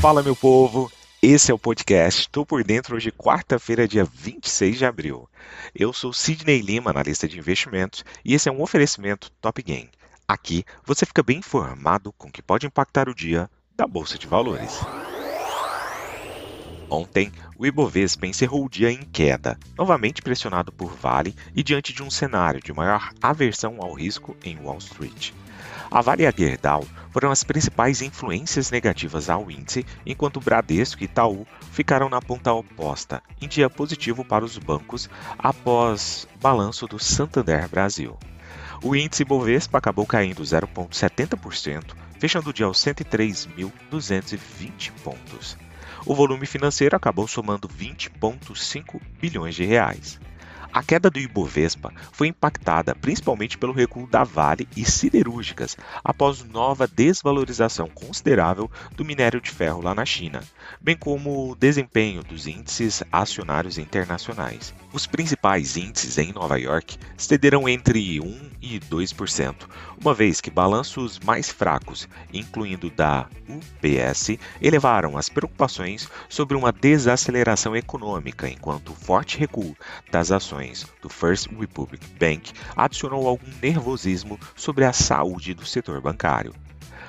Fala, meu povo! Esse é o podcast Estou por Dentro hoje, quarta-feira, dia 26 de abril. Eu sou Sidney Lima, analista de investimentos, e esse é um oferecimento Top Game. Aqui você fica bem informado com o que pode impactar o dia da Bolsa de Valores. Ontem, o Ibovespa encerrou o dia em queda, novamente pressionado por Vale e diante de um cenário de maior aversão ao risco em Wall Street. A Vale e a Gerdau foram as principais influências negativas ao índice, enquanto Bradesco e Itaú ficaram na ponta oposta, em dia positivo para os bancos após balanço do Santander Brasil. O índice Bovespa acabou caindo 0,70%, fechando o dia aos 103.220 pontos. O volume financeiro acabou somando 20,5 bilhões de reais. A queda do Ibovespa foi impactada principalmente pelo recuo da Vale e siderúrgicas após nova desvalorização considerável do minério de ferro lá na China, bem como o desempenho dos índices acionários internacionais. Os principais índices em Nova York cederam entre 1 e 2%, uma vez que balanços mais fracos, incluindo da UBS, elevaram as preocupações sobre uma desaceleração econômica, enquanto o forte recuo das ações ações do First Republic Bank adicionou algum nervosismo sobre a saúde do setor bancário.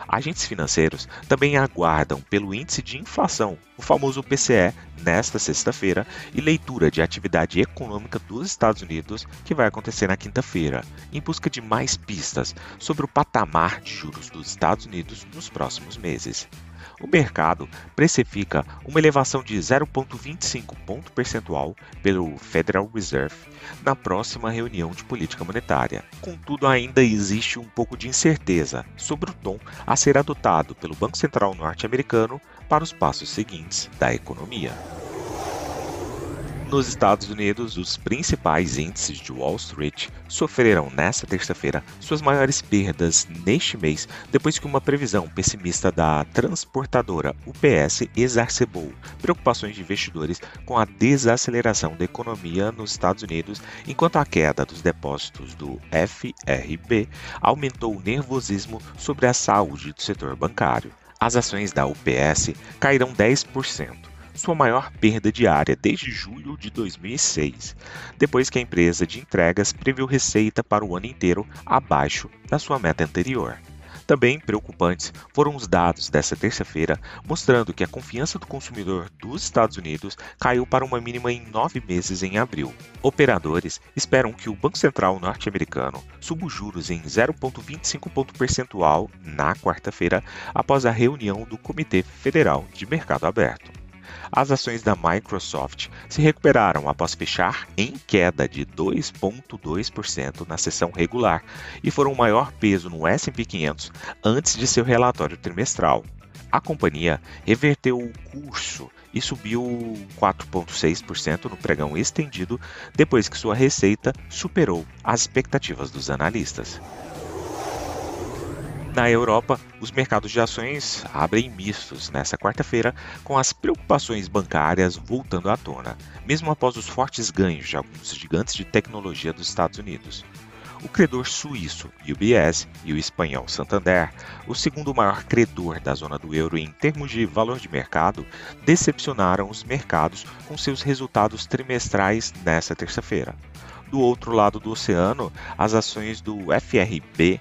Agentes financeiros também aguardam pelo índice de inflação, o famoso PCE, nesta sexta-feira e leitura de atividade econômica dos Estados Unidos, que vai acontecer na quinta-feira, em busca de mais pistas sobre o patamar de juros dos Estados Unidos nos próximos meses o mercado precifica uma elevação de 0,25 ponto percentual pelo Federal Reserve na próxima reunião de política monetária. Contudo, ainda existe um pouco de incerteza sobre o tom a ser adotado pelo Banco Central norte-americano para os passos seguintes da economia. Nos Estados Unidos, os principais índices de Wall Street sofreram nesta terça-feira suas maiores perdas neste mês, depois que uma previsão pessimista da transportadora UPS exacerbou preocupações de investidores com a desaceleração da economia nos Estados Unidos, enquanto a queda dos depósitos do FRB aumentou o nervosismo sobre a saúde do setor bancário. As ações da UPS caíram 10% sua maior perda diária desde julho de 2006, depois que a empresa de entregas previu receita para o ano inteiro abaixo da sua meta anterior. Também preocupantes foram os dados dessa terça-feira, mostrando que a confiança do consumidor dos Estados Unidos caiu para uma mínima em nove meses em abril. Operadores esperam que o Banco Central norte-americano suba os juros em 0,25 ponto percentual na quarta-feira, após a reunião do Comitê Federal de Mercado Aberto as ações da Microsoft se recuperaram após fechar em queda de 2,2% na sessão regular e foram o maior peso no S&P 500 antes de seu relatório trimestral. A companhia reverteu o curso e subiu 4,6% no pregão estendido depois que sua receita superou as expectativas dos analistas. Na Europa, os mercados de ações abrem mistos nesta quarta-feira, com as preocupações bancárias voltando à tona, mesmo após os fortes ganhos de alguns gigantes de tecnologia dos Estados Unidos. O credor suíço UBS e o espanhol Santander, o segundo maior credor da zona do euro em termos de valor de mercado, decepcionaram os mercados com seus resultados trimestrais nesta terça-feira. Do outro lado do oceano, as ações do FRB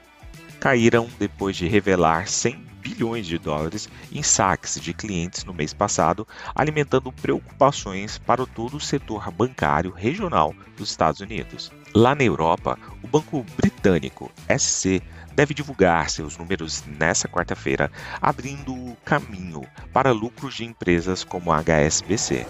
caíram depois de revelar 100 bilhões de dólares em saques de clientes no mês passado, alimentando preocupações para todo o setor bancário regional dos Estados Unidos. Lá na Europa, o banco britânico SC deve divulgar seus números nesta quarta-feira, abrindo caminho para lucros de empresas como a HSBC.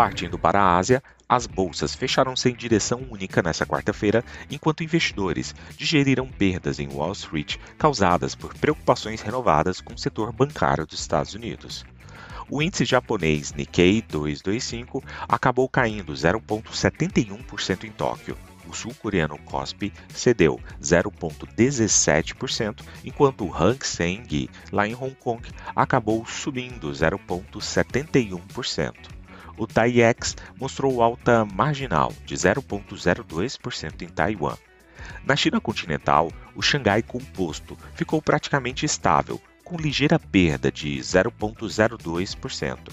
Partindo para a Ásia, as bolsas fecharam sem direção única nesta quarta-feira, enquanto investidores digeriram perdas em Wall Street causadas por preocupações renovadas com o setor bancário dos Estados Unidos. O índice japonês Nikkei 225 acabou caindo 0,71% em Tóquio. O sul-coreano Kospi cedeu 0,17%, enquanto o Hang Seng, lá em Hong Kong, acabou subindo 0,71% o TAIEX mostrou alta marginal de 0,02% em Taiwan. Na China continental, o Xangai Composto ficou praticamente estável, com ligeira perda de 0,02%,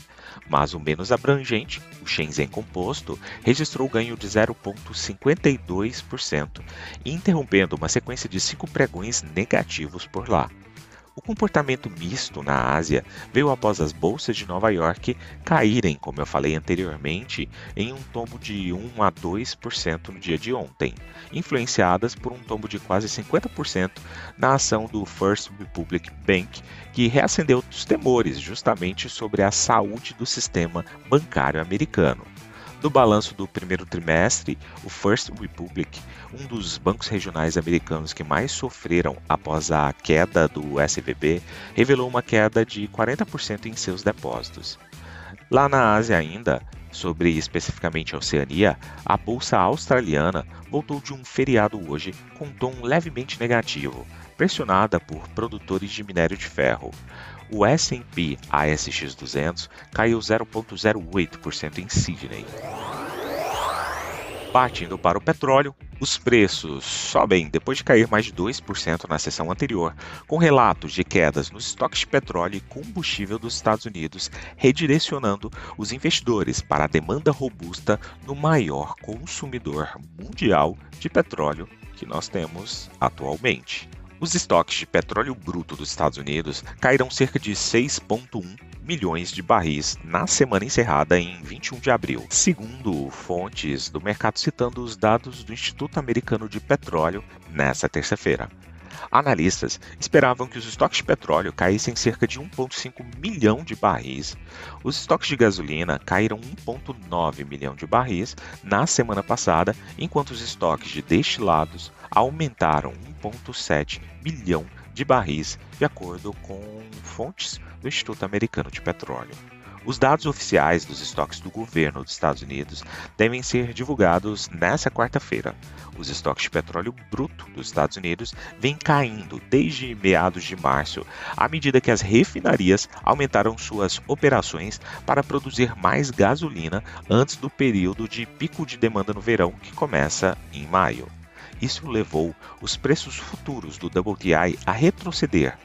mas o menos abrangente, o Shenzhen Composto, registrou ganho de 0,52%, interrompendo uma sequência de cinco pregões negativos por lá. O comportamento misto na Ásia veio após as bolsas de Nova York caírem, como eu falei anteriormente, em um tombo de 1 a 2% no dia de ontem, influenciadas por um tombo de quase 50% na ação do First Republic Bank, que reacendeu os temores justamente sobre a saúde do sistema bancário americano. No balanço do primeiro trimestre, o First Republic, um dos bancos regionais americanos que mais sofreram após a queda do SVB, revelou uma queda de 40% em seus depósitos. Lá na Ásia ainda, sobre especificamente a Oceania, a bolsa australiana voltou de um feriado hoje com tom levemente negativo, pressionada por produtores de minério de ferro. O S&P ASX 200 caiu 0,08% em Sydney. Partindo para o petróleo, os preços sobem depois de cair mais de 2% na sessão anterior, com relatos de quedas nos estoques de petróleo e combustível dos Estados Unidos, redirecionando os investidores para a demanda robusta no maior consumidor mundial de petróleo que nós temos atualmente. Os estoques de petróleo bruto dos Estados Unidos caíram cerca de 6,1 milhões de barris na semana encerrada em 21 de abril, segundo fontes do mercado citando os dados do Instituto Americano de Petróleo nesta terça-feira. Analistas esperavam que os estoques de petróleo caíssem cerca de 1,5 milhão de barris. Os estoques de gasolina caíram 1,9 milhão de barris na semana passada, enquanto os estoques de destilados aumentaram 1,7 milhão de barris, de acordo com fontes do Instituto Americano de Petróleo. Os dados oficiais dos estoques do governo dos Estados Unidos devem ser divulgados nesta quarta-feira. Os estoques de petróleo bruto dos Estados Unidos vêm caindo desde meados de março, à medida que as refinarias aumentaram suas operações para produzir mais gasolina antes do período de pico de demanda no verão, que começa em maio. Isso levou os preços futuros do WTI a retroceder,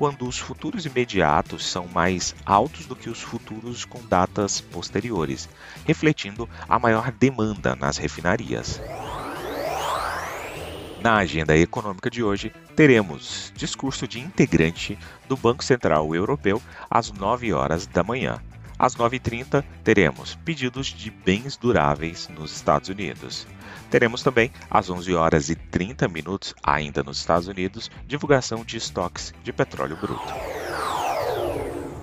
quando os futuros imediatos são mais altos do que os futuros com datas posteriores, refletindo a maior demanda nas refinarias. Na agenda econômica de hoje, teremos discurso de integrante do Banco Central Europeu às 9 horas da manhã. Às 9h30, teremos pedidos de bens duráveis nos Estados Unidos. Teremos também, às 11 horas e 30 minutos, ainda nos Estados Unidos, divulgação de estoques de petróleo bruto.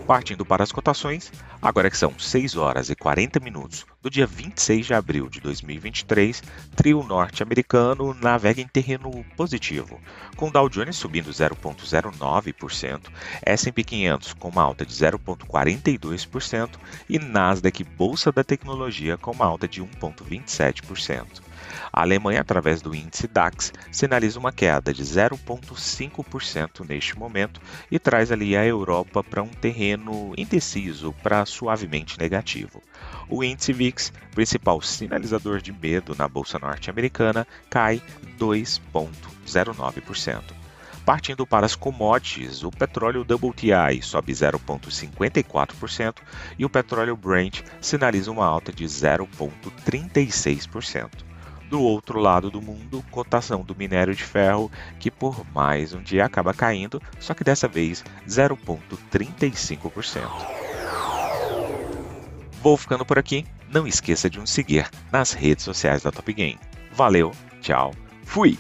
Partindo para as cotações, agora que são 6 horas e 40 minutos do dia 26 de abril de 2023, trio norte-americano navega em terreno positivo, com Dow Jones subindo 0,09%, S&P 500 com uma alta de 0,42% e Nasdaq Bolsa da Tecnologia com uma alta de 1,27%. A Alemanha, através do índice DAX, sinaliza uma queda de 0,5% neste momento e traz ali a Europa para um terreno indeciso para suavemente negativo. O índice VIX, principal sinalizador de medo na bolsa norte-americana, cai 2,09%. Partindo para as commodities, o petróleo WTI sobe 0,54% e o petróleo Brent sinaliza uma alta de 0,36%. Do outro lado do mundo, cotação do minério de ferro, que por mais um dia acaba caindo, só que dessa vez 0,35%. Vou ficando por aqui. Não esqueça de nos seguir nas redes sociais da Top Game. Valeu, tchau, fui!